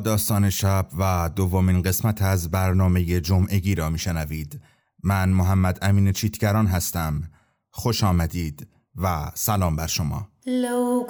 داستان شب و دومین قسمت از برنامه جمعگی را میشنوید. من محمد امین چیتگران هستم. خوش آمدید و سلام بر شما. لو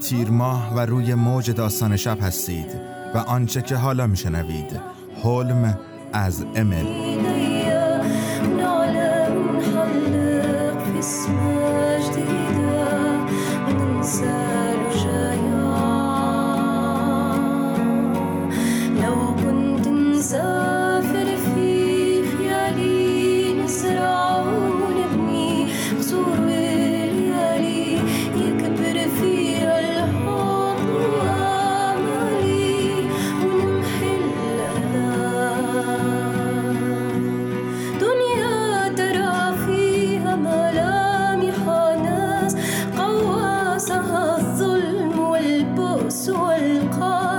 تیر ماه و روی موج داستان شب هستید و آنچه که حالا میشنوید حلم از امل شمس القمر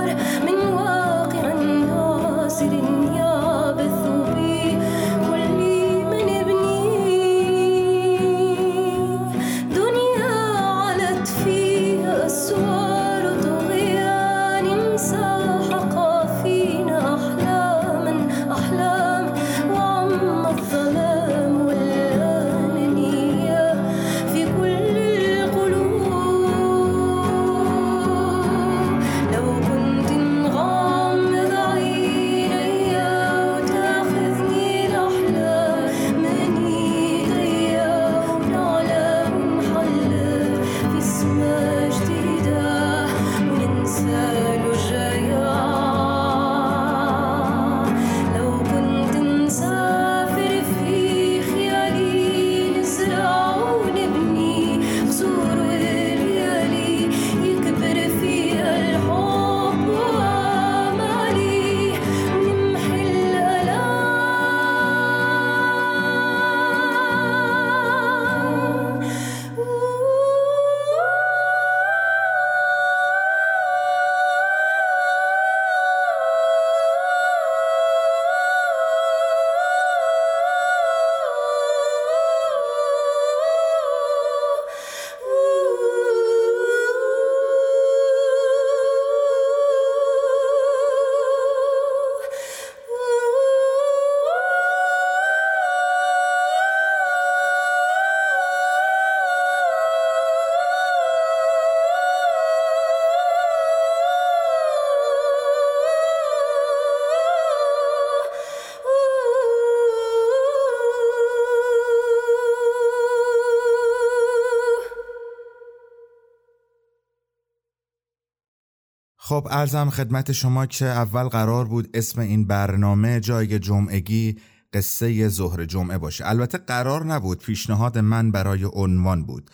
خب ارزم خدمت شما که اول قرار بود اسم این برنامه جای جمعگی قصه ظهر جمعه باشه. البته قرار نبود پیشنهاد من برای عنوان بود.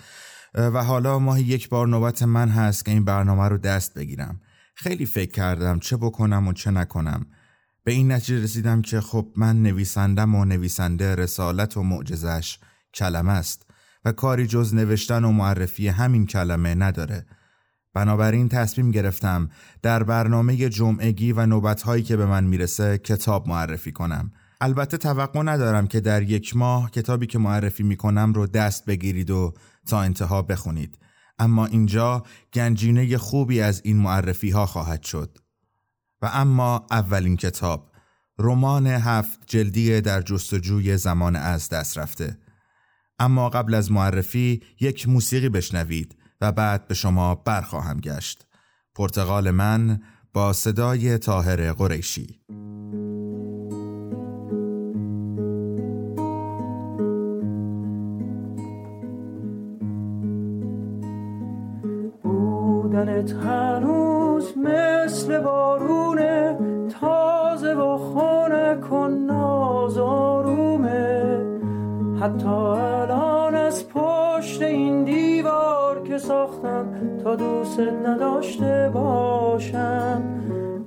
و حالا ماهی یک بار نوبت من هست که این برنامه رو دست بگیرم. خیلی فکر کردم چه بکنم و چه نکنم. به این نتیجه رسیدم که خب من نویسندم و نویسنده رسالت و معجزش کلمه است و کاری جز نوشتن و معرفی همین کلمه نداره. بنابراین تصمیم گرفتم در برنامه جمعگی و نوبتهایی که به من می‌رسه کتاب معرفی کنم. البته توقع ندارم که در یک ماه کتابی که معرفی می‌کنم رو دست بگیرید و تا انتها بخونید. اما اینجا گنجینه خوبی از این معرفی ها خواهد شد. و اما اولین کتاب رمان هفت جلدی در جستجوی زمان از دست رفته. اما قبل از معرفی یک موسیقی بشنوید. و بعد به شما برخواهم گشت. پرتغال من با صدای تاهر قریشی. بودنت هنوز مثل بارونه تازه و خونه کن نازارومه حتی الان از پشت این دیوار ساختم تا دوست نداشته باشم.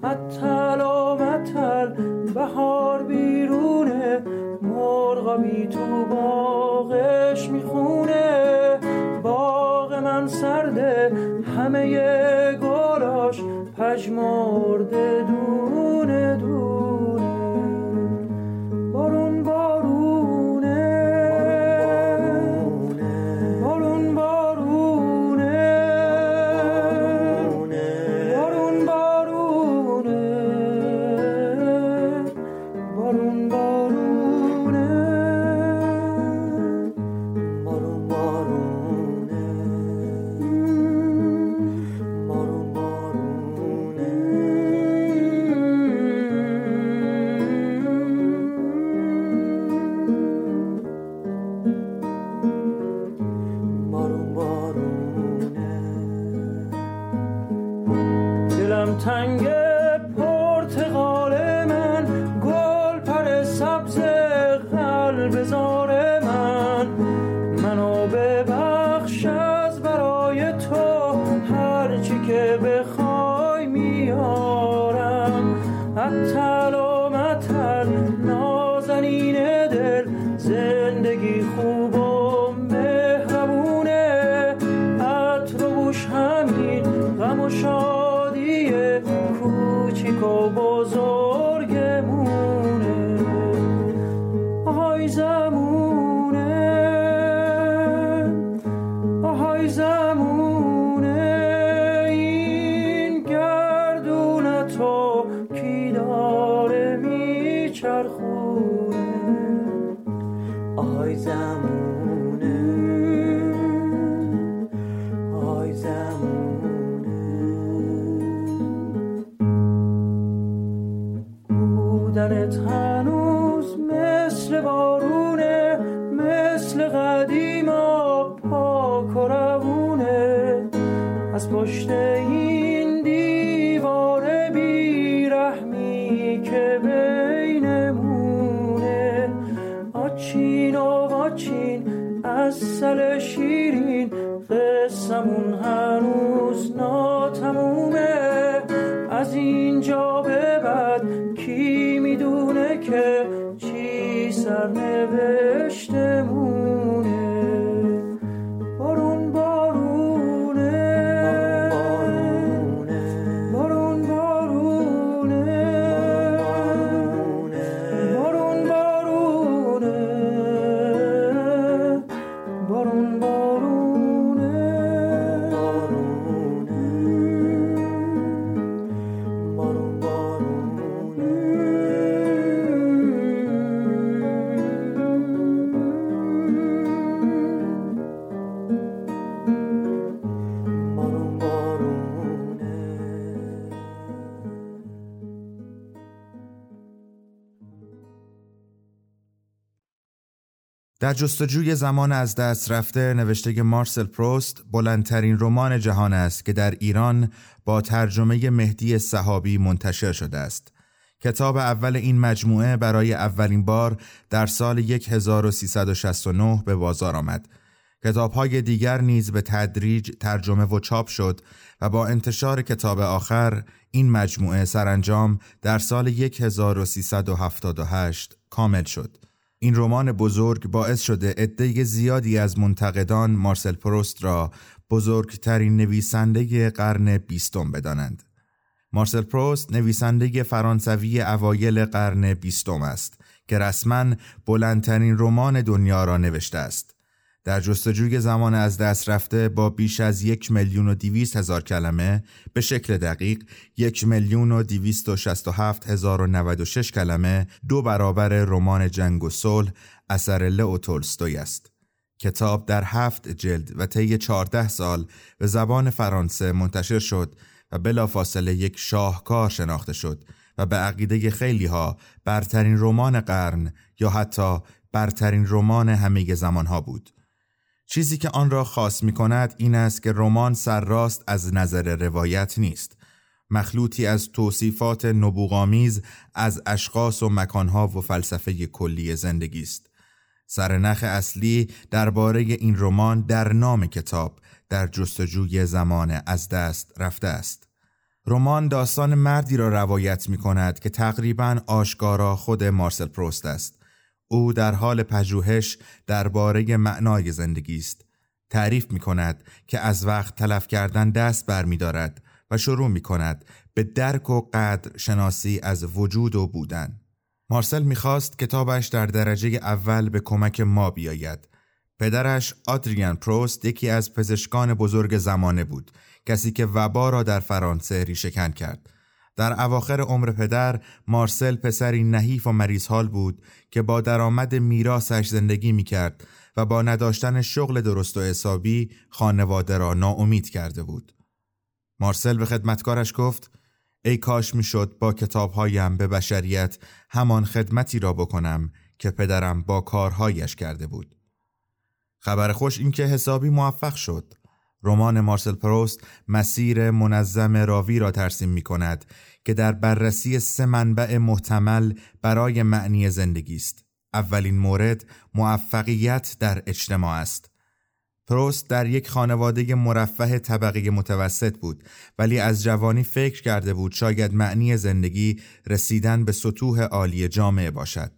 متل و متل بهار بیرونه مرغابی تو باغش می‌خونه. باغ من سرده همه گلاش پژمرده دونه دونه. Jesus. در جستجوی زمان از دست رفته نوشته مارسل پروست بلندترین رمان جهان است که در ایران با ترجمه مهدی صحابی منتشر شده است. کتاب اول این مجموعه برای اولین بار در سال 1369 به بازار آمد. کتابهای دیگر نیز به تدریج ترجمه و چاپ شد و با انتشار کتاب آخر این مجموعه سرانجام در سال 1378 کامل شد. این رمان بزرگ باعث شده عده زیادی از منتقدان مارسل پروست را بزرگترین نویسنده قرن بیستم بدانند. مارسل پروست نویسنده فرانسوی اوایل قرن بیستم است که رسما بلندترین رمان دنیا را نوشته است. در جستجوی زمان از دست رفته با بیش از یک میلیون و دیویست هزار کلمه به شکل دقیق یک میلیون و دیویست و شست و هفت هزار و نود و شش کلمه دو برابر رمان جنگ و صلح اثر لئو تولستوی است. کتاب در هفت جلد و طی چهارده سال به زبان فرانسه منتشر شد و بلافاصله یک شاهکار شناخته شد و به عقیده خیلی ها برترین رمان قرن یا حتی برترین رمان همه زمان ها بود. چیزی که آن را خاص می کند این است که رمان سرراست از نظر روایت نیست. مخلوطی از توصیفات نبوغامیز از اشخاص و مکانها و فلسفه کلی زندگی است. سرنخ اصلی درباره این رمان در نام کتاب در جستجوی زمان از دست رفته است. رمان داستان مردی را روایت می کند که تقریبا آشکارا خود مارسل پروست است. او در حال پژوهش درباره معنای زندگی است. تعریف می کند که از وقت تلف کردن دست بر می دارد و شروع می کند به درک و قدر شناسی از وجود و بودن. مارسل می‌خواست کتابش در درجه اول به کمک ما بیاید. پدرش آدریان پروست یکی از پزشکان بزرگ زمانه بود کسی که وبا را در فرانسه ریشهکن کرد. در اواخر عمر پدر مارسل پسری نحیف و مریض حال بود که با درآمد میراثش زندگی می کرد و با نداشتن شغل درست و حسابی خانواده را ناامید کرده بود. مارسل به خدمتکارش گفت ای کاش می‌شد با کتابهایم به بشریت همان خدمتی را بکنم که پدرم با کارهایش کرده بود. خبر خوش این که حسابی موفق شد. رمان مارسل پروست مسیر منظم راوی را ترسیم می کند که در بررسی سه منبع محتمل برای معنی زندگی است. اولین مورد موفقیت در اجتماع است. پروست در یک خانواده مرفه طبقه متوسط بود ولی از جوانی فکر کرده بود شاید معنی زندگی رسیدن به سطوح عالی جامعه باشد.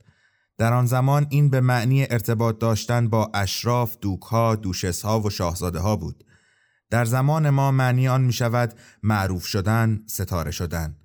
در آن زمان این به معنی ارتباط داشتن با اشراف، دوکها، دوشسها و شاهزاده ها بود. در زمان ما معنی آن می شود معروف شدن، ستاره شدن.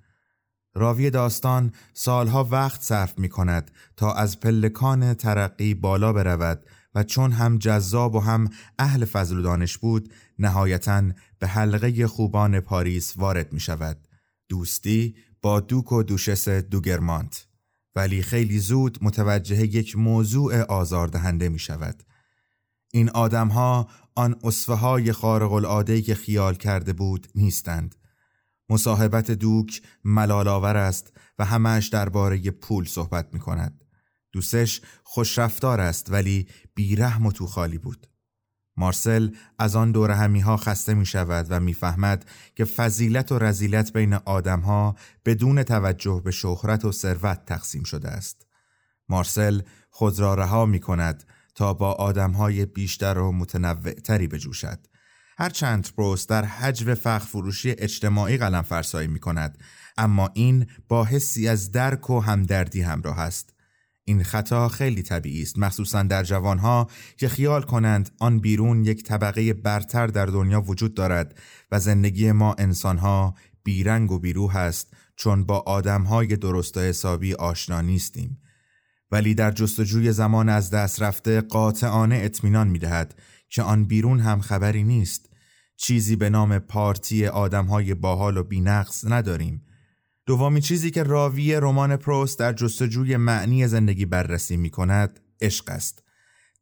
راوی داستان سالها وقت صرف می کند تا از پلکان ترقی بالا برود و چون هم جذاب و هم اهل فضل و دانش بود نهایتا به حلقه خوبان پاریس وارد می شود. دوستی با دوک و دوشس دوگرمانت ولی خیلی زود متوجه یک موضوع آزاردهنده می شود. این آدمها آن اصفه های خارق العاده که خیال کرده بود نیستند. مصاحبت دوک ملالاور است و همش درباره پول صحبت می کند. دوستش خوشرفتار است ولی بیرحم و تو خالی بود. مارسل از آن دور همی ها خسته می شود و می‌فهمد که فضیلت و رزیلت بین آدم ها بدون توجه به شهرت و ثروت تقسیم شده است. مارسل خود را رها می کند تا با آدم های بیشتر و متنوعتری بجوشد. هرچند پروست در حجو فخ فروشی اجتماعی قلم فرسایی می کند اما این با حسی از درک و همدردی همراه است. این خطا خیلی طبیعی است مخصوصا در جوانها که خیال کنند آن بیرون یک طبقه برتر در دنیا وجود دارد و زندگی ما انسانها بیرنگ و بیروح است چون با آدمهای درست و حسابی آشنا نیستیم ولی در جستجوی زمان از دست رفته قاطعانه اطمینان می‌دهد که آن بیرون هم خبری نیست چیزی به نام پارتی آدمهای باحال و بینقص نداریم دومی چیزی که راوی رمان پروست در جستجوی معنی زندگی بررسی می کند عشق است.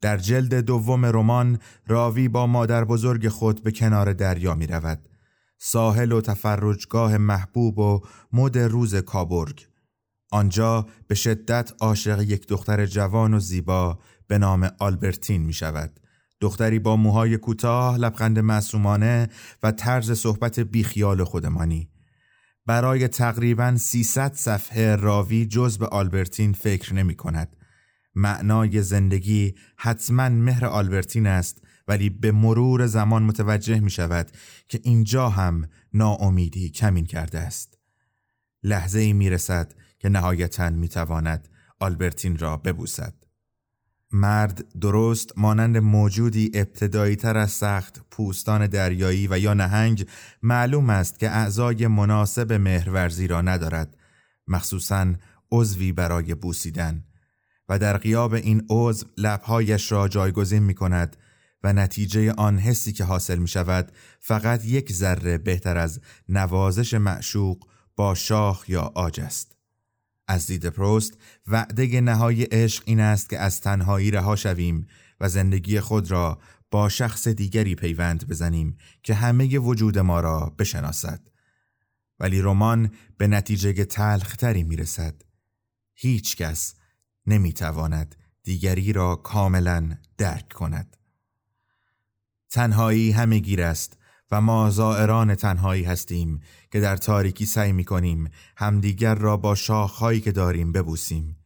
در جلد دوم رمان راوی با مادر بزرگ خود به کنار دریا می رود. ساحل و تفرجگاه محبوب و مد روز کابرگ. آنجا به شدت عاشق یک دختر جوان و زیبا به نام آلبرتین می شود. دختری با موهای کوتاه، لبخند معصومانه و طرز صحبت بیخیال خودمانی. برای تقریبا 300 صفحه راوی جز به آلبرتین فکر نمی کند. معنای زندگی حتما مهر آلبرتین است ولی به مرور زمان متوجه می شود که اینجا هم ناامیدی کمین کرده است. لحظه ای می رسد که نهایتا می تواند آلبرتین را ببوسد. مرد درست مانند موجودی ابتدایی تر از سخت پوستان دریایی و یا نهنگ معلوم است که اعضای مناسب مهرورزی را ندارد مخصوصا عضوی برای بوسیدن و در قیاب این عضو لبهایش را جایگزین می کند و نتیجه آن حسی که حاصل می شود فقط یک ذره بهتر از نوازش معشوق با شاخ یا آج است. از دید پروست وعده نهای عشق این است که از تنهایی رها شویم و زندگی خود را با شخص دیگری پیوند بزنیم که همه وجود ما را بشناسد. ولی رمان به نتیجه تلختری می رسد. هیچ کس نمی تواند دیگری را کاملا درک کند. تنهایی همه گیر است و ما زائران تنهایی هستیم که در تاریکی سعی می کنیم همدیگر را با شاخهایی که داریم ببوسیم.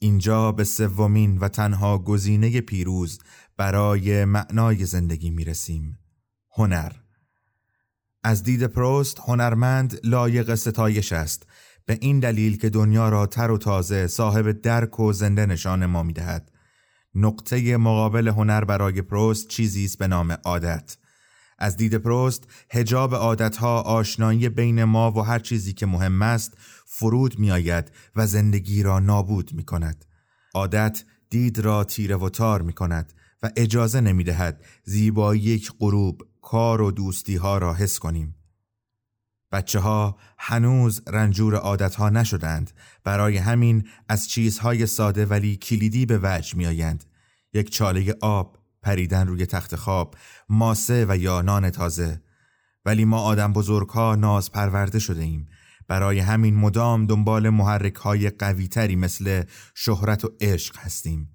اینجا به سومین و تنها گزینه پیروز برای معنای زندگی می رسیم. هنر از دید پروست هنرمند لایق ستایش است به این دلیل که دنیا را تر و تازه صاحب درک و زنده نشان ما می دهد. نقطه مقابل هنر برای پروست چیزی است به نام عادت از دید پروست هجاب عادتها آشنایی بین ما و هر چیزی که مهم است فرود می آید و زندگی را نابود می کند عادت دید را تیره و تار می کند و اجازه نمی دهد زیبایی یک غروب کار و دوستی ها را حس کنیم. بچه ها هنوز رنجور عادت ها نشدند. برای همین از چیزهای ساده ولی کلیدی به وجه می آیند. یک چاله آب پریدن روی تخت خواب ماسه و یا نان تازه. ولی ما آدم بزرگ ها ناز پرورده شده ایم. برای همین مدام دنبال محرک های قوی تری مثل شهرت و عشق هستیم.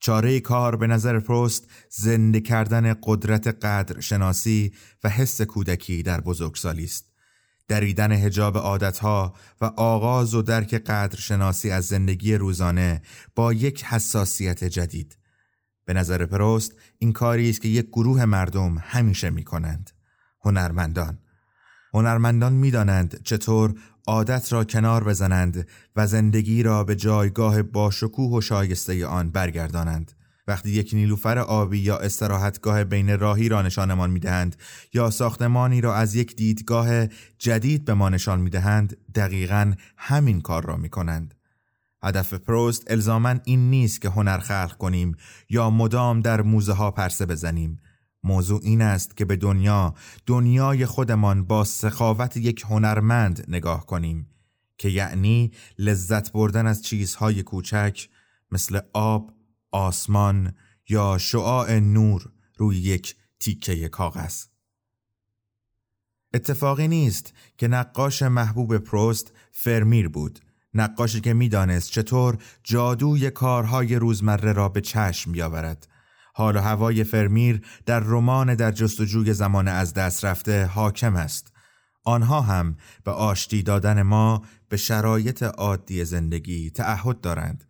چاره کار به نظر پروست زنده کردن قدرت قدر شناسی و حس کودکی در بزرگسالی است. دریدن هجاب عادتها و آغاز و درک قدر شناسی از زندگی روزانه با یک حساسیت جدید. به نظر پروست این کاری است که یک گروه مردم همیشه می کنند هنرمندان. هنرمندان می‌دانند چطور عادت را کنار بزنند و زندگی را به جایگاه با شکوه و شایسته آن برگردانند. وقتی یک نیلوفر آبی یا استراحتگاه بین راهی را نشانمان می‌دهند یا ساختمانی را از یک دیدگاه جدید به ما نشان می‌دهند دقیقا همین کار را می کنند. هدف پروست الزامن این نیست که هنر خلق کنیم یا مدام در موزه ها پرسه بزنیم. موضوع این است که به دنیا دنیای خودمان با سخاوت یک هنرمند نگاه کنیم که یعنی لذت بردن از چیزهای کوچک مثل آب آسمان یا شعاع نور روی یک تیکه کاغذ. اتفاقی نیست که نقاش محبوب پروست فرمیر بود. نقاشی که می‌دانست چطور جادوی کارهای روزمره را به چشم بیاورد. حال و هوای فرمیر در رمان در جستجوی زمان از دست رفته حاکم است. آنها هم به آشتی دادن ما به شرایط عادی زندگی تعهد دارند.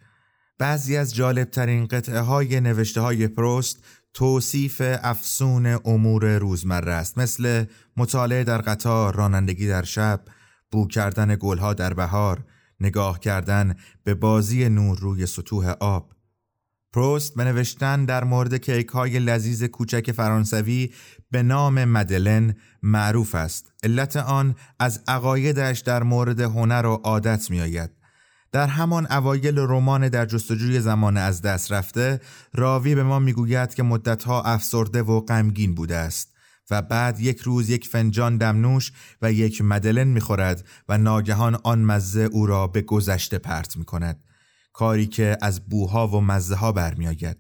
بعضی از جالبترین قطعه های نوشته های پروست توصیف افسون امور روزمره است مثل مطالعه در قطار، رانندگی در شب، بو کردن گلها در بهار، نگاه کردن به بازی نور روی سطوح آب. پروست به نوشتن در مورد کیک های لذیذ کوچک فرانسوی به نام مدلن معروف است. علت آن از عقایدش در مورد هنر و عادت می آید. در همان اوایل رمان در جستجوی زمان از دست رفته راوی به ما می‌گوید که مدتها افسرده و غمگین بوده است و بعد یک روز یک فنجان دمنوش و یک مدلن می‌خورد و ناگهان آن مزه او را به گذشته پرت می کند کاری که از بوها و مزه ها برمیآید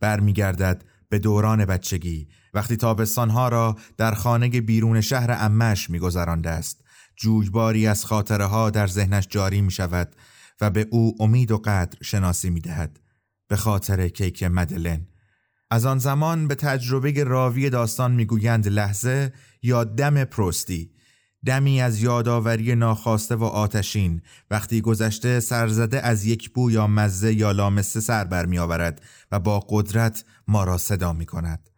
برمیگردد به دوران بچگی وقتی تابستانها را در خانه بیرون شهر امش میگذرانده است جویباری از خاطره ها در ذهنش جاری می شود و به او امید و قدر شناسی می دهد. به خاطر کیک مدلن از آن زمان به تجربه راوی داستان می‌گویند لحظه یا دم پروستی دمی از یادآوری ناخواسته و آتشین. وقتی گذشته سرزده از یک بو یا مزه یا لامسه سر برمی آورد و با قدرت ما را صدا می کند.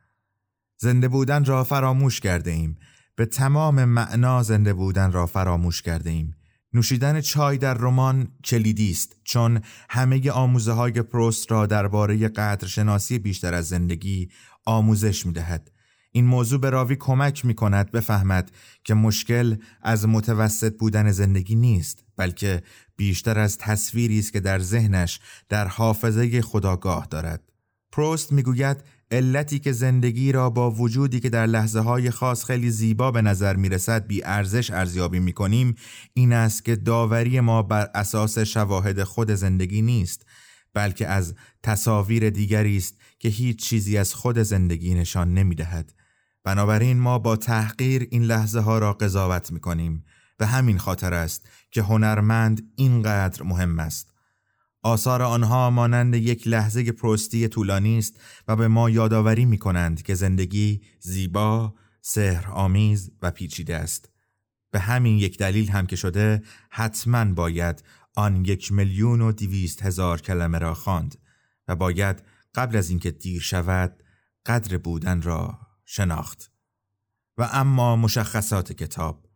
زنده بودن را فراموش کرده ایم. به تمام معنا زنده بودن را فراموش کرده ایم. نوشیدن چای در رمان کلیدی است چون همه آموزه های پروست را درباره قدرشناسی بیشتر از زندگی آموزش می دهد. این موضوع به راوی کمک می کند بفهمد که مشکل از متوسط بودن زندگی نیست بلکه بیشتر از تصویری است که در ذهنش در حافظه خداگاه دارد. پروست می‌گوید علتی که زندگی را با وجودی که در لحظه های خاص خیلی زیبا به نظر می رسد بی ارزش ارزیابی می کنیم این است که داوری ما بر اساس شواهد خود زندگی نیست بلکه از تصاویر دیگری است که هیچ چیزی از خود زندگی نشان نمی دهد. بنابراین ما با تحقیر این لحظه ها را قضاوت می کنیم به همین خاطر است که هنرمند اینقدر مهم است آثار آنها مانند یک لحظه پروستی طولانی است و به ما یادآوری می کنند که زندگی زیبا، سحر آمیز و پیچیده است. به همین یک دلیل هم که شده حتما باید آن یک میلیون و دویست هزار کلمه را خواند و باید قبل از اینکه دیر شود قدر بودن را شناخت. و اما مشخصات کتاب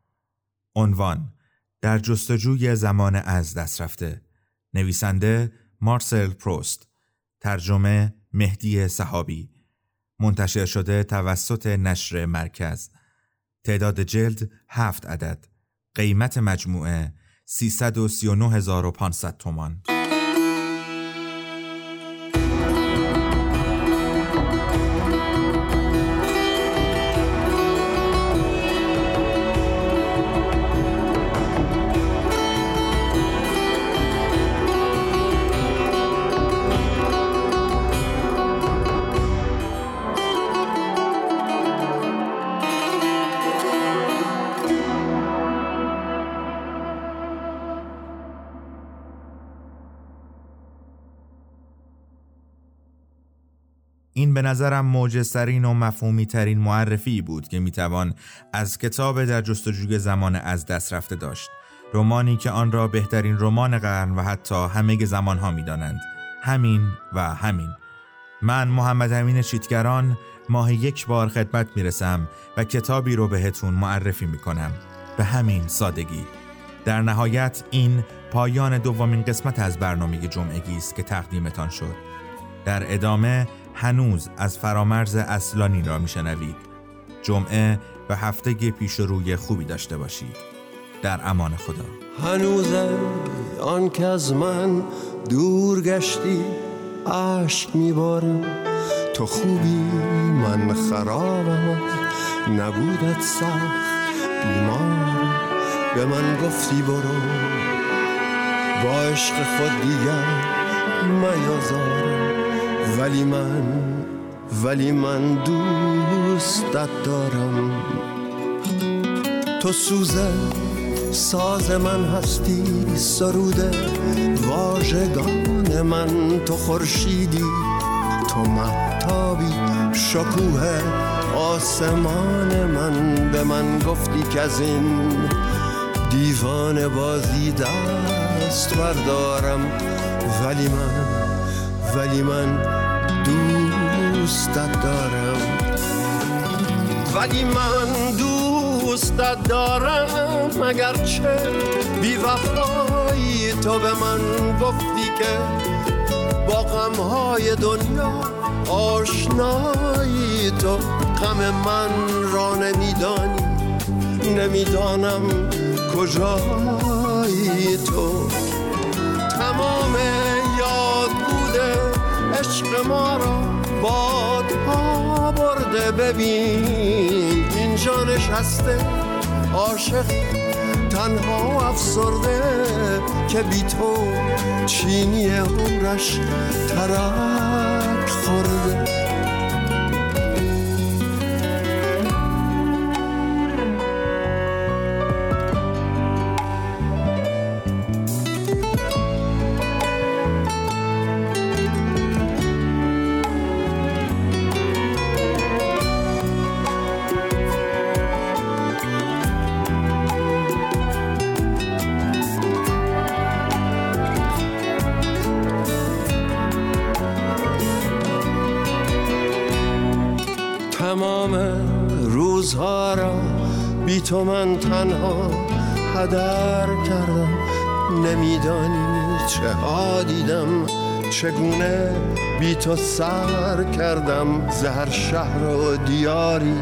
عنوان در جستجوی زمان از دست رفته نویسنده مارسل پروست ترجمه مهدی صحابی منتشر شده توسط نشر مرکز. تعداد جلد هفت عدد قیمت مجموعه 339500 تومان. نظرم موجزترین و مفهومی ترین معرفی بود که می‌توان از کتاب در جستجوی زمان از دست رفته داشت. رمانی که آن را بهترین رمان قرن و حتی همه زمان ها می دانند. همین و همین. من محمد امین شیتگران ماه یک بار خدمت می‌رسم و کتابی رو بهتون معرفی می کنم به همین سادگی. در نهایت این پایان دومین قسمت از برنامه جمعگی است که تقدیمتان شد. در ادامه هنوز از فرامرز اصلانی را میشنوید. جمعه و هفته پیش روی خوبی داشته باشید. در امان خدا. هنوز آن که از من دور گشتی عشق میبارم. تو خوبی من خرابم. نبودت سخت بیمار به من گفتی برو. با عشق خود دیگر میازارم ولی من ولی من دوستت دارم. تو سوزه ساز من هستی سروده واژگان من. تو خورشیدی تو محتابی شکوه آسمان من. به من گفتی که از این دیوان بازی دست بردارم. ولی من ولی من دوستت دارم. ولی من دوستت دارم. اگرچه بی وفایی تو به من گفتی که با غمهای دنیا آشنایی تو. غم من را نمیدانی. نمی‌دانم کجایی تو. عشق ما را بادها برده. ببین اینجا نشسته عاشق تنها افسرده که بی تو چینی عمرش ترک خورده. هدر کردم. نمیدانی چه ها دیدم. چگونه بی تو سر کردم. زهر شهر و دیاری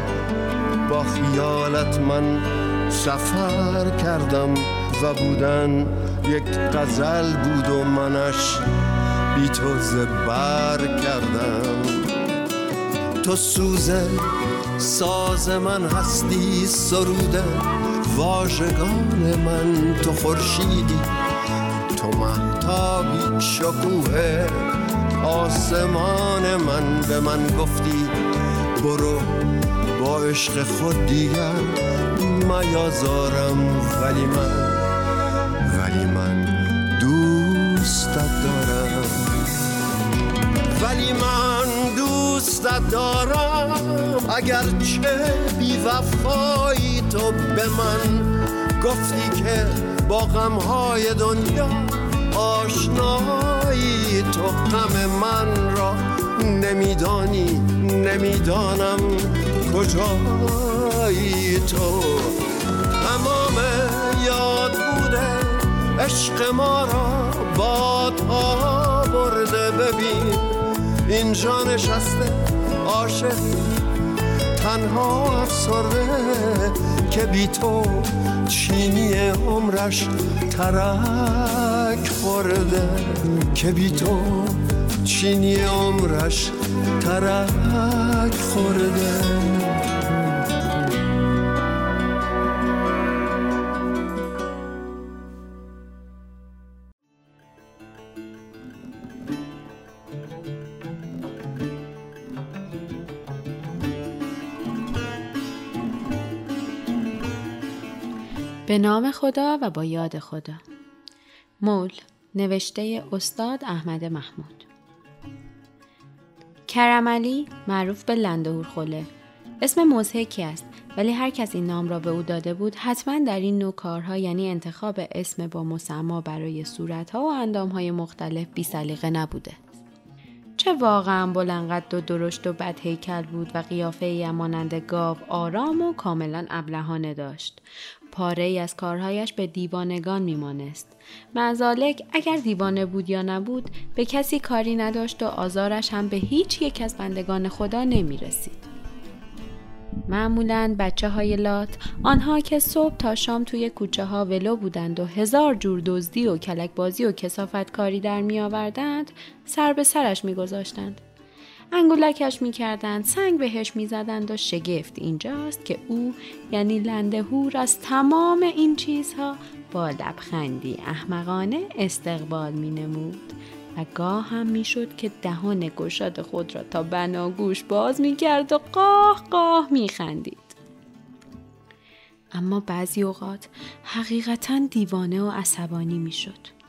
با خیالت من سفر کردم. و بودن یک غزل بود و منش بی تو زبر کردم. تو سوزه ساز من هستی سروده واژگان من تو خورشیدی تو محتابی شکوه. آسمان من به من گفتی برو با عشق خود دیگر میازارم. ولی من ولی من دوستت دارم. ولی من دوستت دارم. اگرچه بی وفایی تو به من گفتی که با غمهای دنیا آشنایی تو غم من را نمیدانی نمی‌دانم کجایی تو. تمام یاد بوده عشق ما را بادها برده. ببین اینجا نشسته عاشق تنها افسرده که بی تو چینی عمرش ترک خورده. که بی تو چینی عمرش ترک خورده. به نام خدا و با یاد خدا. مول نوشته استاد احمد محمود. کرملی معروف به لندهور خله اسم مزهکی است ولی هر کس این نام را به او داده بود حتما در این نوع کارها یعنی انتخاب اسم با مسما برای صورتها و اندامهای مختلف بی سلیقه نبوده. چه واقعا بلندقد و درشت و بد هیکل بود و قیافه مانند گاو آرام و کاملا ابلهانه داشت. پاره ای از کارهایش به دیوانگان میمانست. مزالک اگر دیوانه بود یا نبود به کسی کاری نداشت و آزارش هم به هیچ یک از بندگان خدا نمی رسید. معمولا بچه های لات آنها که صبح تا شام توی کوچه ها ولو بودند و هزار جور دزدی و کلک بازی و کسافت کاری در می آوردند سر به سرش می گذاشتند. انگولکش می کردند سنگ بهش می زدند و شگفت اینجاست که او یعنی لندهور از تمام این چیزها با لبخندی احمقانه استقبال می نمود. گاه هم می‌شد که دهان گشاد خود را تا بناگوش باز می کرد و قاه قاه می خندید. اما بعضی اوقات حقیقتا دیوانه و عصبانی می شد.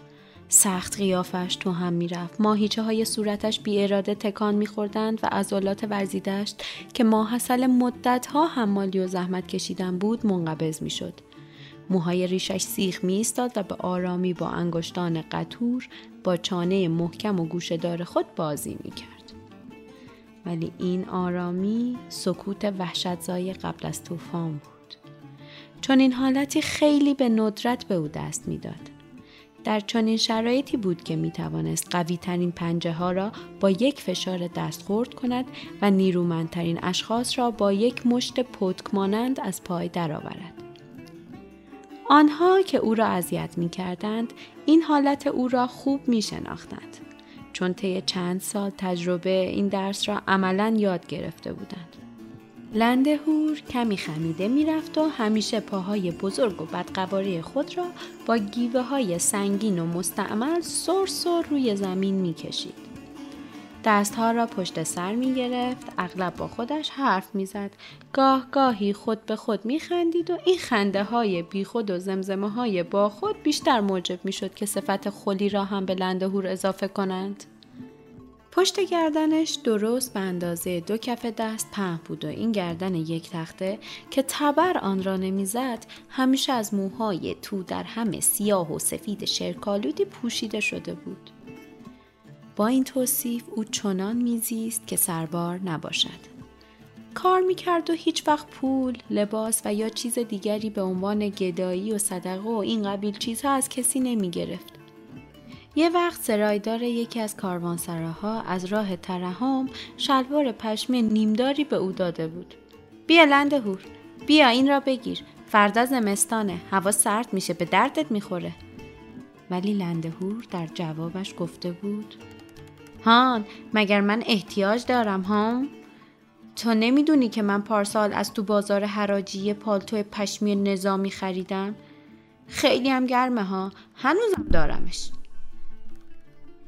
سخت قیافش تو هم می‌رفت ماهیچه های صورتش بی اراده تکان میخوردند و عضلات ورزیدش که ماحصل مدت ها حمالی و زحمت کشیدن بود منقبض می‌شد موهای ریشش سیخ می ایستاد و به آرامی با انگشتان قطور با چانه محکم و گوشهدار خود بازی می کرد. ولی این آرامی سکوت وحشتزای قبل از طوفان بود. چون این حالتی خیلی به ندرت به او دست می‌داد. در چنین شرایطی بود که می توانست قوی ترین پنجه ها را با یک فشار دست خورد کند و نیرومندترین اشخاص را با یک مشت پتک مانند از پای درآورد. آنها که او را اذیت می کردند این حالت او را خوب می شناختند چون طی چند سال تجربه این درس را عملا یاد گرفته بودند. لندهور کمی خمیده می‌رفت و همیشه پاهای بزرگ و بدقواره خود را با گیوه های سنگین و مستعمل سر سر روی زمین می‌کشید. دستها را پشت سر می گرفت اغلب با خودش حرف می زد گاه گاهی خود به خود می خندید و این خنده های بی خود و زمزمه های با خود بیشتر موجب می شد که صفت خلی را هم به لندهور اضافه کنند. پشت گردنش درست به اندازه دو کف دست پهن بود و این گردن یک تخته که تبر آن را نمی‌زد همیشه از موهای تو در همه سیاه و سفید شرکالودی پوشیده شده بود. با این توصیف او چنان میزیست که سربار نباشد. کار می‌کرد و هیچ وقت پول، لباس و یا چیز دیگری به عنوان گدایی و صدقه و این قبیل چیزها از کسی نمی‌گرفت. یه وقت سرایدار یکی از کاروانسراها از راه ترحم شلوار پشمی نیمداری به او داده بود. بیا لنده هور، بیا این را بگیر. فردا زمستانه، هوا سرد میشه به دردت می‌خوره. ولی لنده هور در جوابش گفته بود هان مگر من احتیاج دارم هام؟ تو نمی‌دونی که من پارسال از تو بازار حراجی پالتو پشمی نظامی خریدم؟ خیلی هم گرمه ها هنوزم دارمش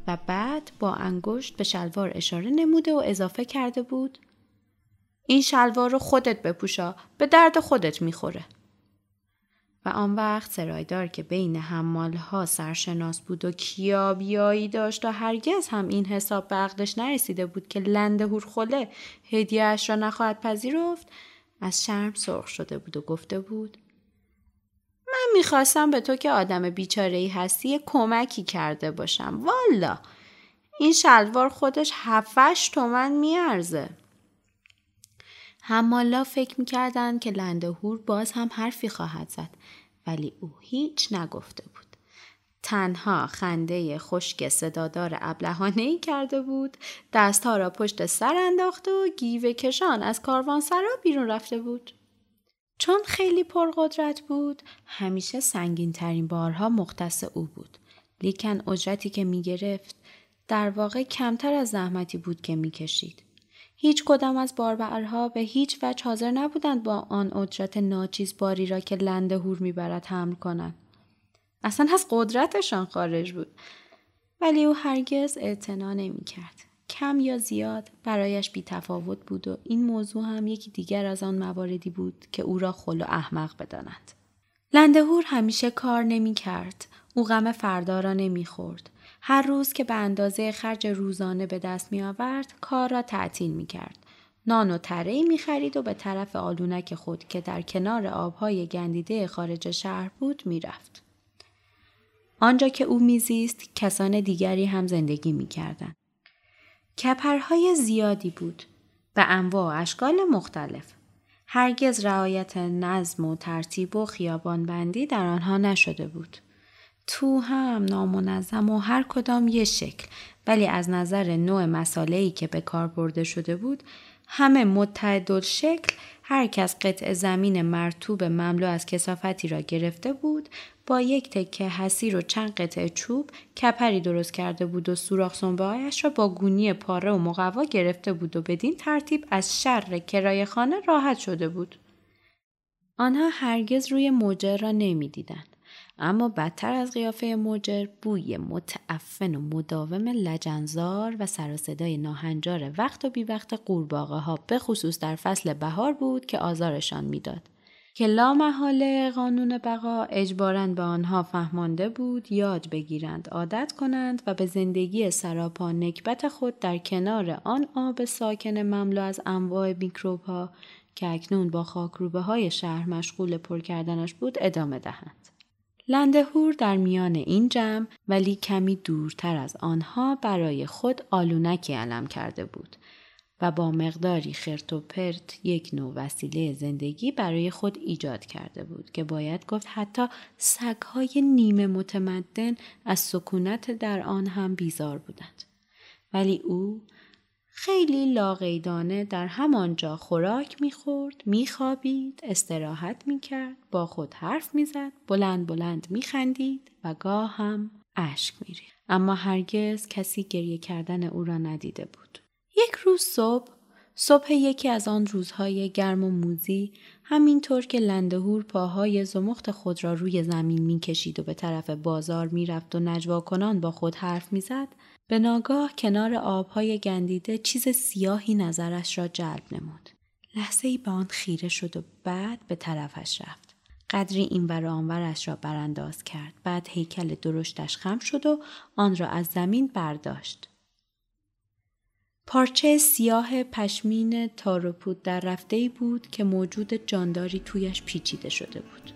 و بعد با انگشت به شلوار اشاره نموده و اضافه کرده بود این شلوار رو خودت بپوشا به درد خودت می‌خوره و آن وقت سرایدار که بین حمالها سرشناس بود و کیابیایی داشت و هرگز هم این حساب به نرسیده بود که لند هورخوله هدیهاش را نخواهد پذیرفت از شرم سرخ شده بود و گفته بود من می‌خواستم به تو که آدم بیچاره ای هستی کمکی کرده باشم والا این شلوار خودش هفتش تومن میارزه. حمالا فکر می‌کردند که لندهور باز هم حرفی خواهد زد ولی او هیچ نگفته بود. تنها خنده خشک صدادار ابلهانه ای کرده بود دستها را پشت سر انداخته و گیوه کشان از کاروان سرا بیرون رفته بود. چون خیلی پرقدرت بود همیشه سنگین ترین بارها مختص او بود. لیکن اجرتی که می گرفت در واقع کمتر از زحمتی بود که می کشید. هیچ کدام از باربرها به هیچ وجه حاضر نبودند با آن اجرت ناچیز باری را که لند هور می‌برد حمل کنند. اصلا از قدرتشان خارج بود. ولی او هرگز اعتنا نمی کرد. کم یا زیاد برایش بی تفاوت بود و این موضوع هم یکی دیگر از آن مواردی بود که او را خل و احمق بدانند. لندهور همیشه کار نمی کرد. او غم فردا را نمی خورد. هر روز که به اندازه خرج روزانه به دست می آورد کار را تعطیل می کرد. نان و تره می خرید و به طرف آلونک خود که در کنار آبهای گندیده خارج شهر بود می رفت. آنجا که او میزیست کسان دیگری هم زندگی می کردن. کپرهای زیادی بود به انواع و اشکال مختلف. هرگز رعایت نظم و ترتیب و خیابان بندی در آنها نشده بود. تو هم نامنظم و هر کدام یه شکل ولی از نظر نوع مساله‌ای که به کار برده شده بود همه متعدل شکل هر کس قطع زمین مرتوب مملو از کسافتی را گرفته بود با یک تکه حسیر و چند قطعه چوب کپری درست کرده بود و سوراخ سنبه را با گونی پاره و مقوا گرفته بود و بدین ترتیب از شر کرایه خانه راحت شده بود. آنها هرگز روی موجر را نمی‌دیدند. اما بدتر از قیافه موجر بوی متعفن و مداوم لجنزار و سر صدای ناهنجار وقت و بی وقت قورباغه ها به خصوص در فصل بهار بود که آزارشان می‌داد. که لا محاله قانون بقا اجباراً به آنها فهمانده بود یاد بگیرند عادت کنند و به زندگی سراپا نکبت خود در کنار آن آب ساکن مملو از انواع میکروب ها که اکنون با خاکروبه های شهر مشغول پر کردنش بود ادامه دهند. لندهور در میان این جمع ولی کمی دورتر از آنها برای خود آلونکی علم کرده بود و با مقداری خرت و پرت یک نوع وسیله زندگی برای خود ایجاد کرده بود که باید گفت حتی سگهای نیمه متمدن از سکونت در آن هم بیزار بودند. ولی او خیلی لاقیدانه در همانجا خوراک می‌خورد، میخوابید، استراحت می‌کرد، با خود حرف می‌زد، بلند بلند میخندید و گاه هم اشک میرید. اما هرگز کسی گریه کردن او را ندیده بود. یک روز صبح صبح یکی از آن روزهای گرم و موزی همینطور که لندهور پاهای زمخت خود را روی زمین می‌کشید و به طرف بازار می‌رفت و نجوا کنان با خود حرف می‌زد به ناگاه کنار آبهای گندیده چیز سیاهی نظرش را جلب نمود. لحظه ای به آن خیره شد و بعد به طرفش رفت. قدری این ور آنورش را برانداز کرد. بعد هیکل درشتش خم شد و آن را از زمین برداشت. پارچه سیاه پشمین تاروپود در رفته بود که موجود جانداری تویش پیچیده شده بود.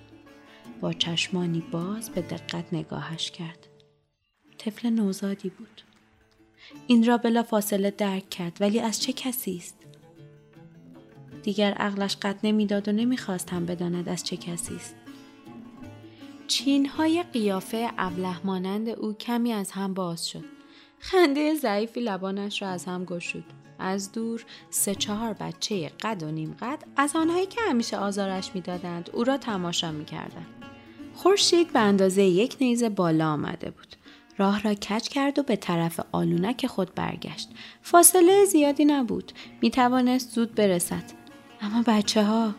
با چشمانی باز به دقت نگاهش کرد. طفل نوزادی بود. این را بلا فاصله درک کرد ولی از چه کسی است؟ دیگر عقلش قد نمی‌داد و نمی‌خواست هم بداند از چه کسی است. چینهای قیافه ابله مانند او کمی از هم باز شد. خنده ضعیفی لبانش را از هم گشود. از دور سه چهار بچه قد و نیم قد از آنهایی که همیشه آزارش می‌دادند او را تماشا می‌کردند. خورشید به اندازه یک نیزه بالا آمده بود. راه را کج کرد و به طرف آلونک خود برگشت. فاصله زیادی نبود. می توانست زود برسد. اما بچه ها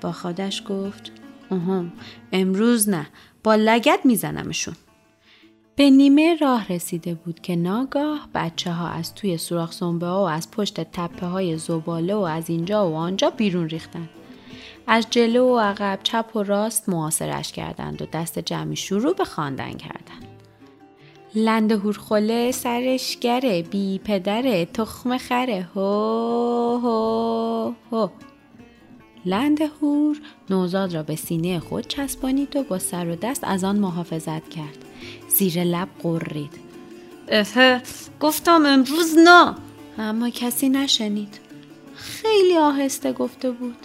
با خودش گفت اوهم امروز نه. با لگت میزنمشون. به نیمه راه رسیده بود که ناگاه بچه ها از توی سوراخ سنبه ها و از پشت تپه های زباله و از اینجا و آنجا بیرون ریختند. از جلو و عقب چپ و راست معاصرش کردند و دست جمعی شروع به خواندن کردند. لنده هورخوله سرش گره بی پدره تخم خره. هو هو هو. لنده هور نوزاد را به سینه خود چسبانید و با سر و دست از آن محافظت کرد. زیر لب قرید افه گفتم امروز نه. اما کسی نشنید. خیلی آهسته گفته بود.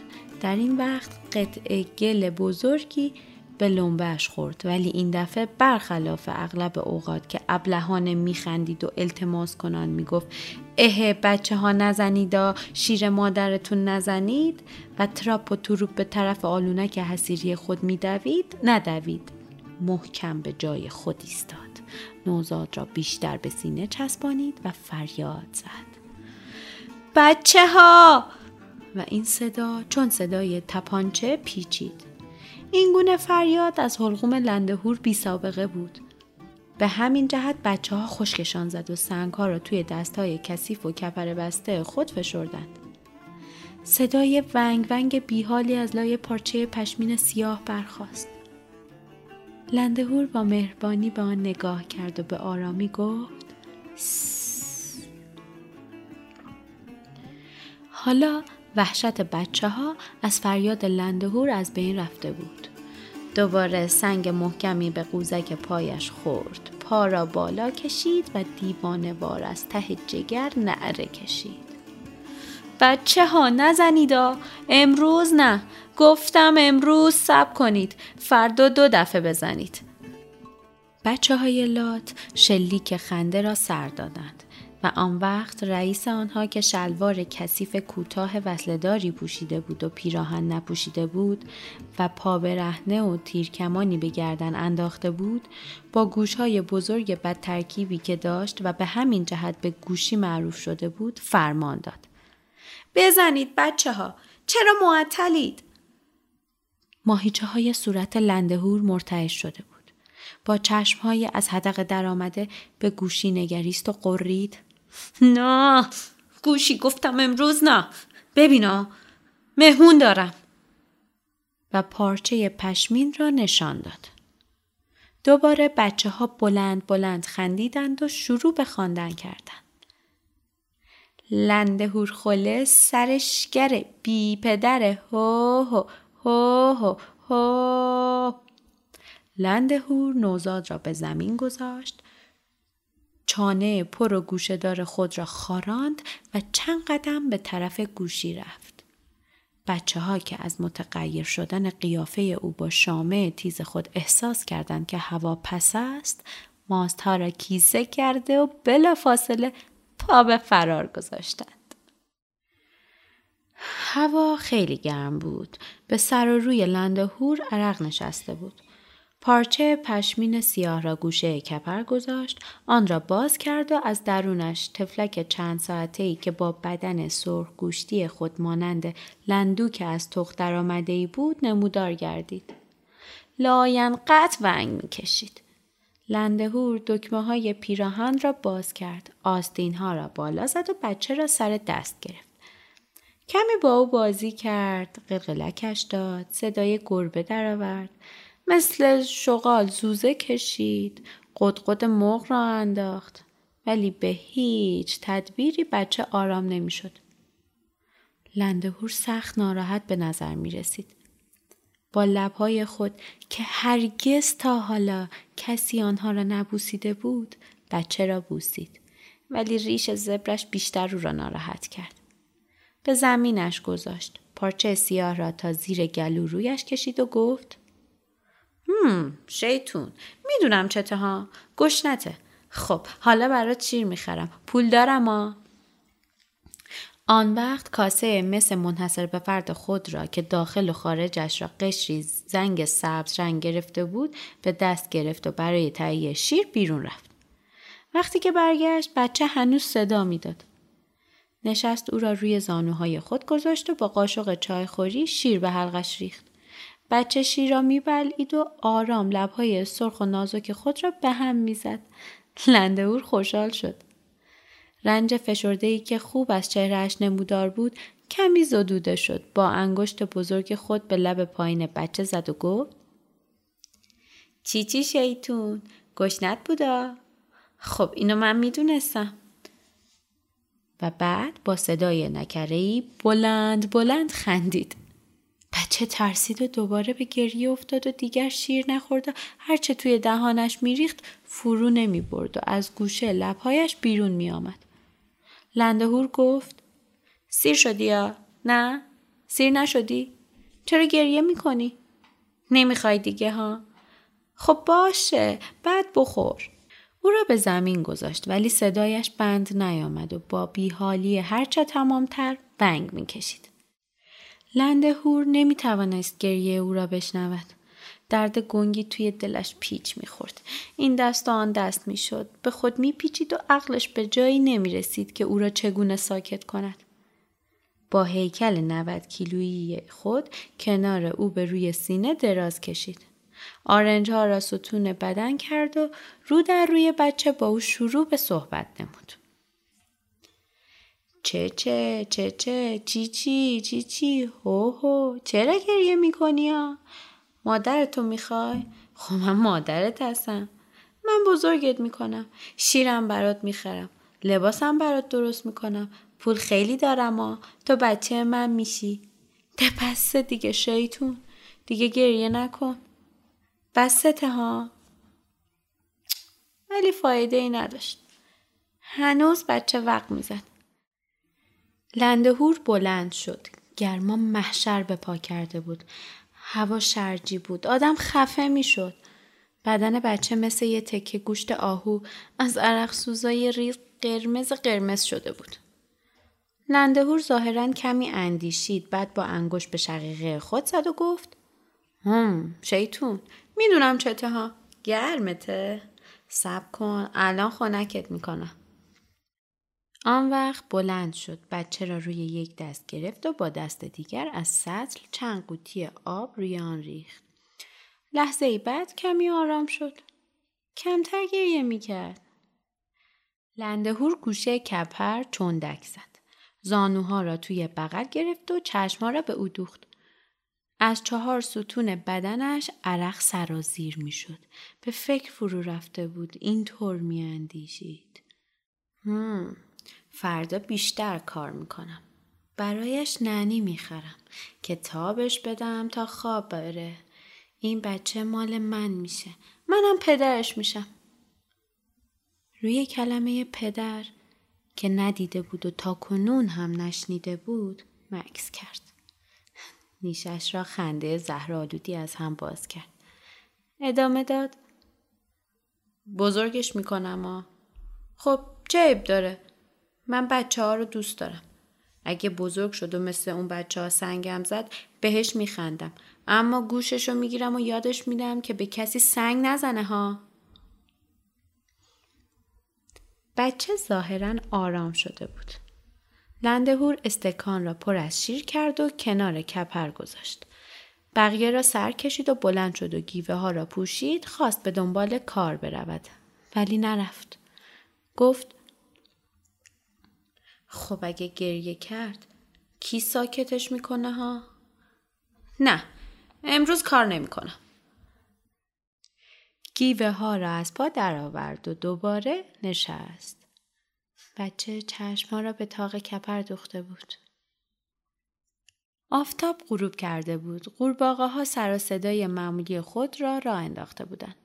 در این وقت قطعه گل بزرگی به لنبهش خورد. ولی این دفعه برخلاف اغلب اوقات که ابلهانه میخندید و التماس کنان می‌گفت اه بچه ها نزنیدا شیر مادرتون نزنید و تراپ و تروپ به طرف آلونک حسیری خود میدوید ندوید. محکم به جای خود ایستاد. نوزاد را بیشتر به سینه چسبانید و فریاد زد. بچه ها و این صدا چون صدای تپانچه پیچید. این گونه فریاد از حلقوم لندهور بی سابقه بود به همین جهت بچه ها خشکشان زد و سنگ ها را توی دست های کثیف و کپر بسته خود فشردند. صدای ونگ ونگ بیحالی از لای پارچه پشمین سیاه برخاست. لندهور با مهربانی به آن نگاه کرد و به آرامی گفت. حالا وحشت بچه ها از فریاد لندهور از بین رفته بود. دوباره سنگ محکمی به قوزک پایش خورد. پا را بالا کشید و دیوانه وار از ته جگر نعره کشید. بچه ها نزنیدا امروز نه گفتم امروز سب کنید فردا دو دفعه بزنید بچه های لات شلیک خنده را سر دادند و آن وقت رئیس آنها که شلوار کثیف کوتاه وصلداری پوشیده بود و پیراهن نپوشیده بود و پا برهنه و تیرکمانی به گردن انداخته بود با گوشهای بزرگ بد ترکیبی که داشت و به همین جهت به گوشی معروف شده بود فرمان داد. بزنید بچه ها چرا معطلید؟ ماهیچه های صورت لندهور مرتعش شده بود. با چشم های از حدق درآمده به گوشی نگریست و قرید نه. گوشی گفتم امروز نه. ببینا مهمون دارم. و پارچه پشمین را نشان داد. دوباره بچه ها بلند بلند خندیدند و شروع به خواندن کردند. لنده هورخوله سرش گره بی پدره هو هو هو هو هو. لنده هور نوزاد را به زمین گذاشت چانه پر و گوشهدار خود را خاراند و چند قدم به طرف گوشی رفت. بچه ها که از متغیر شدن قیافه او با شامه تیز خود احساس کردند که هوا پس است ماست ها را کیسه کرده و بلا فاصله پا به فرار گذاشتند. هوا خیلی گرم بود. به سر و روی لندهور عرق نشسته بود. پارچه پشمین سیاه را گوشه کپر گذاشت آن را باز کرد و از درونش تفلک چند ساعته ای که با بدن سرخ گوشتی خود مانند لندو که از تخت آمده ای بود نمودار گردید. لاین قط ونگ می کشید. لندهور دکمه های پیراهن را باز کرد. آستین ها را بالا زد و بچه را سر دست گرفت. کمی با او بازی کرد. قلقلکش داد. صدای گربه درآورد. مثل شغال زوزه کشید قدقد مرغ را انداخت ولی به هیچ تدبیری بچه آرام نمی‌شد. لندهور سخت ناراحت به نظر می رسید. با لبهای خود که هرگز تا حالا کسی آنها را نبوسیده بود بچه را بوسید ولی ریش زبرش بیشتر او را ناراحت کرد. به زمینش گذاشت. پارچه سیاه را تا زیر گلو رویش کشید و گفت هم شیطون می‌دونم چته ها گشنته خب حالا برات شیر می‌خرم پول دارم ها آن وقت کاسه مس منحصر به فرد خود را که داخل و خارجش را قشری زنگ سبز رنگ گرفته بود به دست گرفت و برای تهیه شیر بیرون رفت. وقتی که برگشت بچه هنوز صدا می‌داد. نشست او را روی زانوهای خود گذاشت و با قاشق چای خوری شیر به حلقش ریخت. بچه شیر را میبلید و آرام لبهای سرخ و نازک خود را به هم می‌زد. لندهور خوشحال شد. رنج فشرده که خوب از چهرهش نمودار بود کمی زدوده شد. با انگشت بزرگ خود به لب پایین بچه زد و گفت چی چی شیطون؟ گشنت بودا؟ خب اینو من می‌دونستم. و بعد با صدای نکرهی بلند بلند خندید. بچه ترسید و دوباره به گریه افتاد و دیگر شیر نخورد و هرچه توی دهانش میریخت فرو نمی برد و از گوشه لبهایش بیرون می آمد. لندهور گفت سیر شدی یا؟ نه؟ سیر نشدی؟ چرا گریه می‌کنی؟ نمی‌خوای دیگه ها؟ خب باشه بعد بخور. او را به زمین گذاشت ولی صدایش بند نیامد و با بیحالی هرچه تمامتر بنگ می‌کشید. لندهور نمی‌توانست گریه او را بشنود. درد گنگی توی دلش پیچ می‌خورد. این دست و آن دست می‌شد. به خود میپیچید و عقلش به جایی نمی‌رسید که او را چگونه ساکت کند. با هیکل 90 کیلویی خود کنار او به روی سینه دراز کشید. آرنج ها را ستون بدن کرد و رو در روی بچه با او شروع به صحبت نمود. چه چه چه چه چی چی چی چی هو هو چرا گریه می‌کنی ها؟ مادرتو می‌خوای؟ خب من مادرت هستم. من بزرگت می‌کنم. شیرم برات می‌خرم. لباسم برات درست می‌کنم. پول خیلی دارم ها. تو بچه من میشی. ده دیگه شیطون. دیگه گریه نکن. بسته ها. ولی فایده ای نداشت. هنوز بچه وقت می‌زد. لندهور بلند شد. گرما محشر به پا کرده بود. هوا شرجی بود. آدم خفه می‌شد. بدن بچه مثل یه تکه گوشت آهو از عرق سوزای ریز قرمز قرمز شده بود. لندهور ظاهرا کمی اندیشید بعد با انگشت به شقیقه خود زد و گفت هم شیطون می‌دونم چته ها گرمته سب کن الان خنکت می‌کنم آن وقت بلند شد بچه را روی یک دست گرفت و با دست دیگر از سطل چند قوطی آب روی آن ریخت لحظه ای بعد کمی آرام شد کمتر گریه می‌کرد لندهور گوشه کپر چندک زد زانوها را توی بغل گرفت و چشما را به او دوخت از چهار ستون بدنش عرق سرازیر می‌شد. به فکر فرو رفته بود. اینطور می اندیشید. هم. فردا بیشتر کار می‌کنم. برایش ننی می‌خرم. کتابش بدم تا خواب بره. این بچه مال من میشه. منم پدرش میشم. روی کلمه پدر که ندیده بود و تا کنون هم نشنیده بود مکس کرد. نیشش را خنده زهرالودی از هم باز کرد. ادامه داد. بزرگش می‌کنم ها. خب چه عیب داره؟ من بچه ها رو دوست دارم. اگه بزرگ شد و مثل اون بچه ها سنگم زد بهش میخندم. اما گوشش رو می‌گیرم و یادش میدم که به کسی سنگ نزنه ها. بچه ظاهرا آرام شده بود. لندهور استکان را پر از شیر کرد و کنار کپر گذاشت. بقیه را سر کشید و بلند شد و گیوه ها را پوشید خواست به دنبال کار برود. ولی نرفت. گفت خب اگه گریه کرد کی ساکتش می‌کنه ها؟ نه امروز کار نمی‌کنم. گیوه ها را از پا درآورد و دوباره نشست. بچه چشمها را به تاق کپر دوخته بود. آفتاب غروب کرده بود. قورباغه ها سر و صدای معمولی خود را راه انداخته بودند.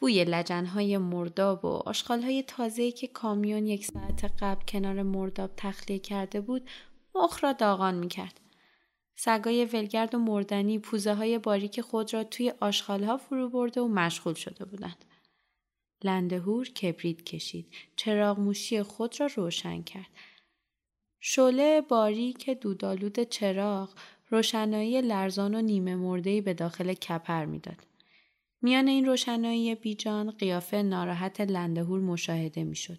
بوی لجنهای مرداب و آشغالهای تازه‌ای که کامیون یک ساعت قبل کنار مرداب تخلیه کرده بود مخ را داغان می کرد. سگای ولگرد و مردنی پوزه های باریک خود را توی آشغالها فرو برده و مشغول شده بودند. لندهور کبریت کشید. چراغ موشی خود را روشن کرد. شعله باریک دودالود چراغ روشنایی لرزان و نیمه مردهی به داخل کپر می‌داد. میان این روشنایی بیجان قیافه ناراحت لندهور مشاهده می‌شد.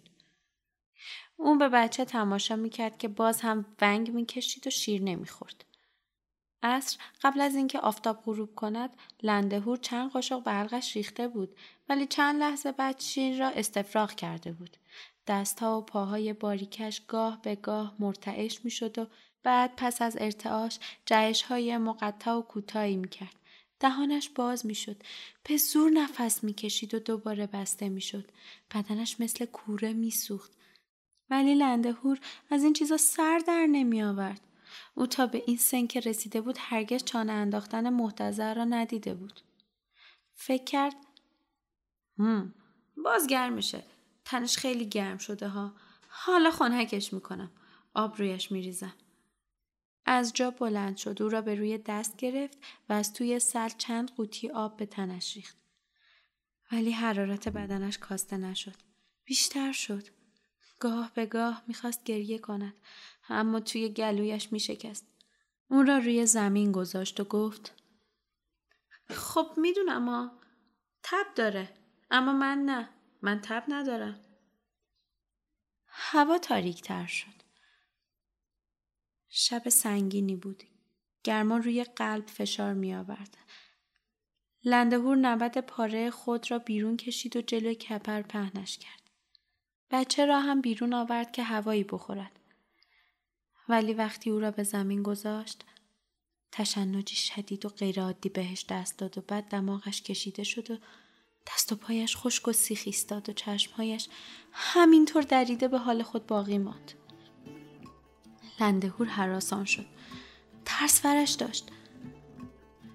اون به بچه تماشا می‌کرد که باز هم ونگ می‌کشید و شیر نمی‌خورد. عصر قبل از اینکه آفتاب غروب کند لندهور چند قاشق به حلقش ریخته بود ولی چند لحظه بعد شیر را استفراغ کرده بود دستها و پاهای باریکش گاه به گاه مرتعش می‌شد و بعد پس از ارتعاش جهش های مقطع و کوتاهی می‌کرد دهانش باز می‌شد به زور نفس می‌کشید و دوباره بسته می‌شد بدنش مثل کوره میسوخت ولی لندهور از این چیزا سر در نمی آورد. او تا به این سن که رسیده بود هرگز چانه انداختن محتضر را ندیده بود. فکر کرد هم باز گرم میشه. تنش خیلی گرم شده ها. حالا خنکش می‌کنم. آب رویش میریزم. از جا بلند شد او را به روی دست گرفت و از توی سر چند قوطی آب به تنش ریخت. ولی حرارت بدنش کاسته نشد. بیشتر شد. گاه به گاه می‌خواست گریه کند اما توی گلویش میشکست. اون را روی زمین گذاشت و گفت خب می‌دونم ها تب داره اما من نه من تب ندارم. هوا تاریک تر شد. شب سنگینی بود. گرما روی قلب فشار می آورد. لندهور نبد پاره خود را بیرون کشید و جلوی کپر پهنش کرد. بچه را هم بیرون آورد که هوایی بخورد. ولی وقتی او را به زمین گذاشت تشنجی شدید و غیرعادی بهش دست داد و بعد دماغش کشیده شد و دست و پایش خشک و سیخ ایستاد و چشمهایش همینطور دریده به حال خود باقی ماند. لندهور حراسان شد. ترس ورش داشت.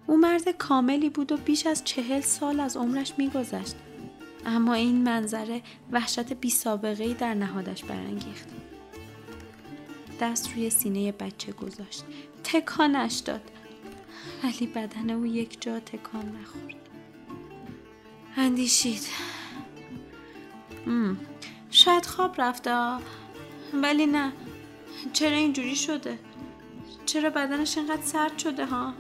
او مرد کاملی بود و بیش از چهل سال از عمرش میگذشت. اما این منظره وحشت بی سابقه ای در نهادش برانگیخت. دست روی سینه بچه گذاشت. تکانش داد. ولی بدن او یک جا تکان نخورد. اندیشید. مم. شاید خواب رفته ولی نه چرا اینجوری شده؟ چرا بدنش اینقدر سرد شده ها؟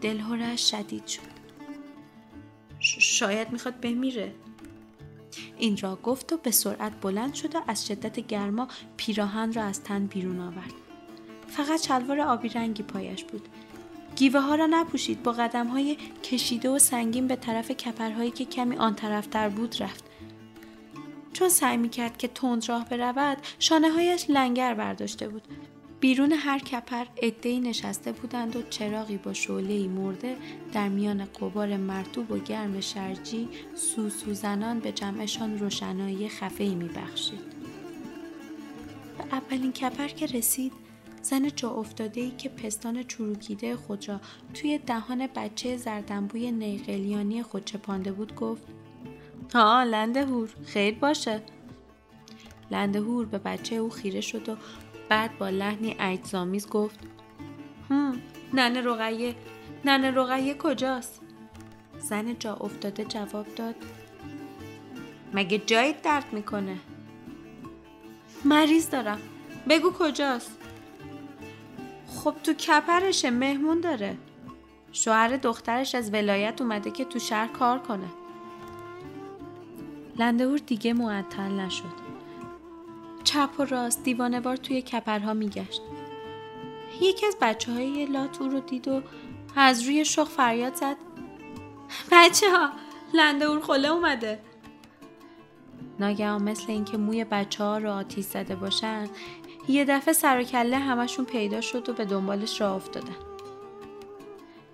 دلهورش شدید شد. شاید می‌خواد بمیره. این را گفت و به سرعت بلند شد و از شدت گرما پیراهن را از تن بیرون آورد. فقط شلوار آبی رنگی پایش بود. گیوه ها را نپوشید. با قدم های کشیده و سنگین به طرف کپرهایی که کمی آن طرفتر بود رفت. چون سعی می کرد که تند راه برود شانه هایش لنگر برداشته بود بیرون هر کپر عدهای نشسته بودند و چراغی با شعله مرده در میان قبار مرتوب و گرم شرجی سوسو زنان به جمعشان روشنایی خفهی می بخشید. به اولین کپر که رسید زن جا افتاده ای که پستان چروکیده خود را توی دهان بچه زردنبوی نیقلیانی خود چپانده بود گفت ها لنده هور. خیر باشه. لنده هور به بچه او خیره شد و بعد با لحنی اجزامیز گفت هم ننه رقیه ننه رقیه کجاست؟ زن جا افتاده جواب داد مگه جایت درد می‌کنه؟ مریض دارم. بگو کجاست؟ خب تو کپرشه مهمون داره. شوهر دخترش از ولایت اومده که تو شهر کار کنه. لندهور دیگه معطل نشد. چپ و راست دیوانوار توی کپرها میگشت. یکی از بچه های لات او رو دید و از روی شخ فریاد زد. بچه ها لنده خله اومده. ناگهان مثل اینکه موی بچه ها رو آتیش زده باشن یه دفعه سر و کله همشون پیدا شد و به دنبالش راه افتادن.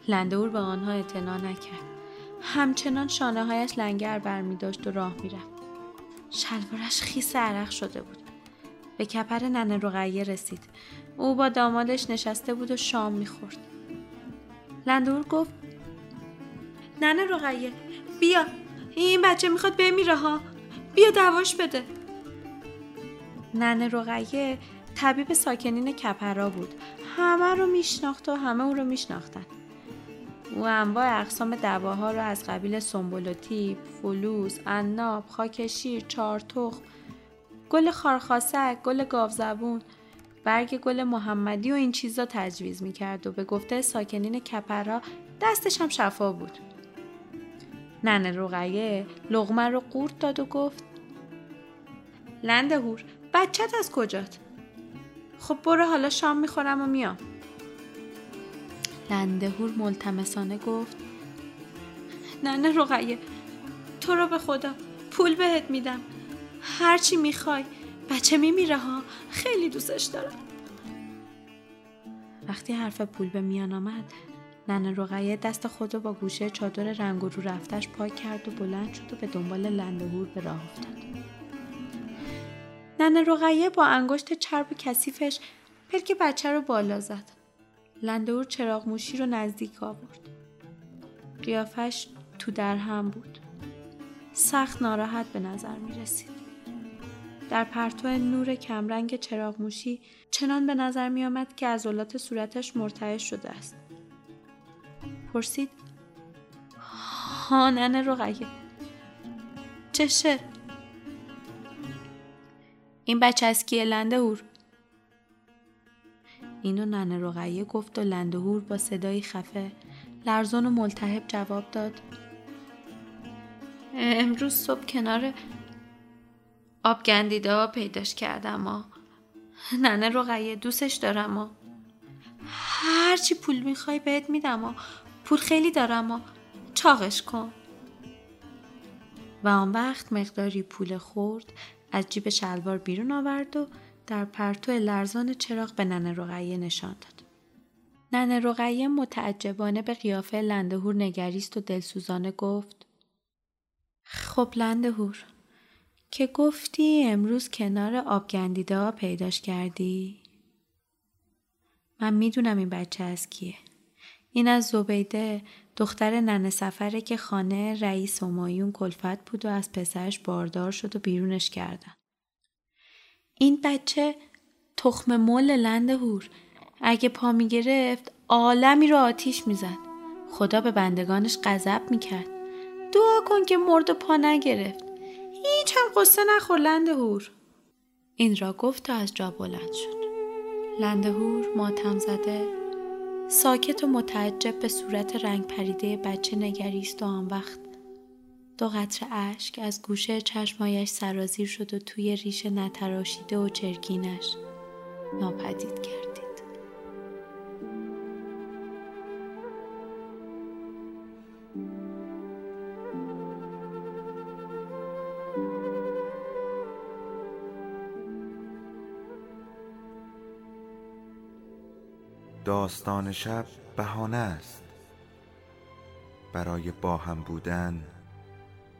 لندهور به آنها اعتنا نکرد. همچنان شانه هایش لنگر برمی داشت و راه می‌رفت. شلوارش خیس عرق شده بود. به کپر ننه رقیه رسید. او با دامادش نشسته بود و شام می‌خورد. لندور گفت ننه رقیه بیا. این بچه می‌خواد بمیره ها. بیا دواش بده. ننه رقیه طبیب ساکنین کپرا بود. همه رو میشناخت و همه او رو میشناختن. او انواع اقسام دواها رو از قبیل سنبل‌الطیب، فلوس، عناب، خاک شیر، چارتخم، گل خارخاسک، گل گاوزبون، برگ گل محمدی و این چیزا تجویز می‌کرد و به گفته ساکنین کپرا دستش هم شفا بود. ننه رقیه لقمه رو قورت داد و گفت لنده هور بچت از کجات؟ خب برو حالا شام می‌خورم و میام. لندهور ملتمسانه گفت ننه رقیه تو رو به خدا پول بهت میدم هرچی می‌خوای بچه میمیره ها خیلی دوستش دارم. وقتی حرف پول به میان آمد ننه رقیه دست خود رو با گوشه چادر رنگ و رو رفتش پاک کرد و بلند شد و به دنبال لندهور به راه افتاد. ننه رقیه با انگشت چرب کثیفش پلک بچه رو بالا زد. لندهور چراغ موشی رو نزدیک آورد. قیافش تو در هم بود. سخت ناراحت به نظر می رسید. در پرتو نور کمرنگ چراغ موشی چنان به نظر می آمد که عضلات صورتش مرتعش شده است. پرسید ها ننه رقیه چشه؟ این بچه از کیه لنده هور؟ اینو ننه رقیه گفت و لندهور با صدایی خفه. لرزان و ملتهب جواب داد. امروز صبح کنار آب گندیده پیداش کردم ها ننه رقیه دوستش دارم ها هرچی پول می‌خوای بهت میدم ها پول خیلی دارم ها چاقش کن. و آن وقت مقداری پول خورد از جیب شلوار بیرون آورد و در پرتو لرزان چراغ به ننه رقیه نشان داد. ننه رقیه متعجبانه به قیافه لندهور نگریست و دلسوزانه گفت خب لندهور که گفتی امروز کنار آبگندیده ها پیداش کردی؟ من می‌دونم این بچه از کیه. این از زبیده دختر ننه سفره که خانه رئیس همایون کلفت بود و از پسرش باردار شد و بیرونش کردن. این بچه تخم مل لند هور. اگه پا می گرفت عالمی رو آتیش می‌زد. خدا به بندگانش غضب می‌کرد. دعا کن که مرد و پا نگرفت. هیچ هم قصه نخور لند هور. این را گفت تا از جا بلند شد. لند هور ماتم زده ساکت و متعجب به صورت رنگ پریده بچه نگریست و آن وقت دو قطر اشک از گوشه چشمایش سرازیر شد و توی ریش نتراشیده و چرکینش ناپدید کردید. داستان شب بهانه است برای با هم بودن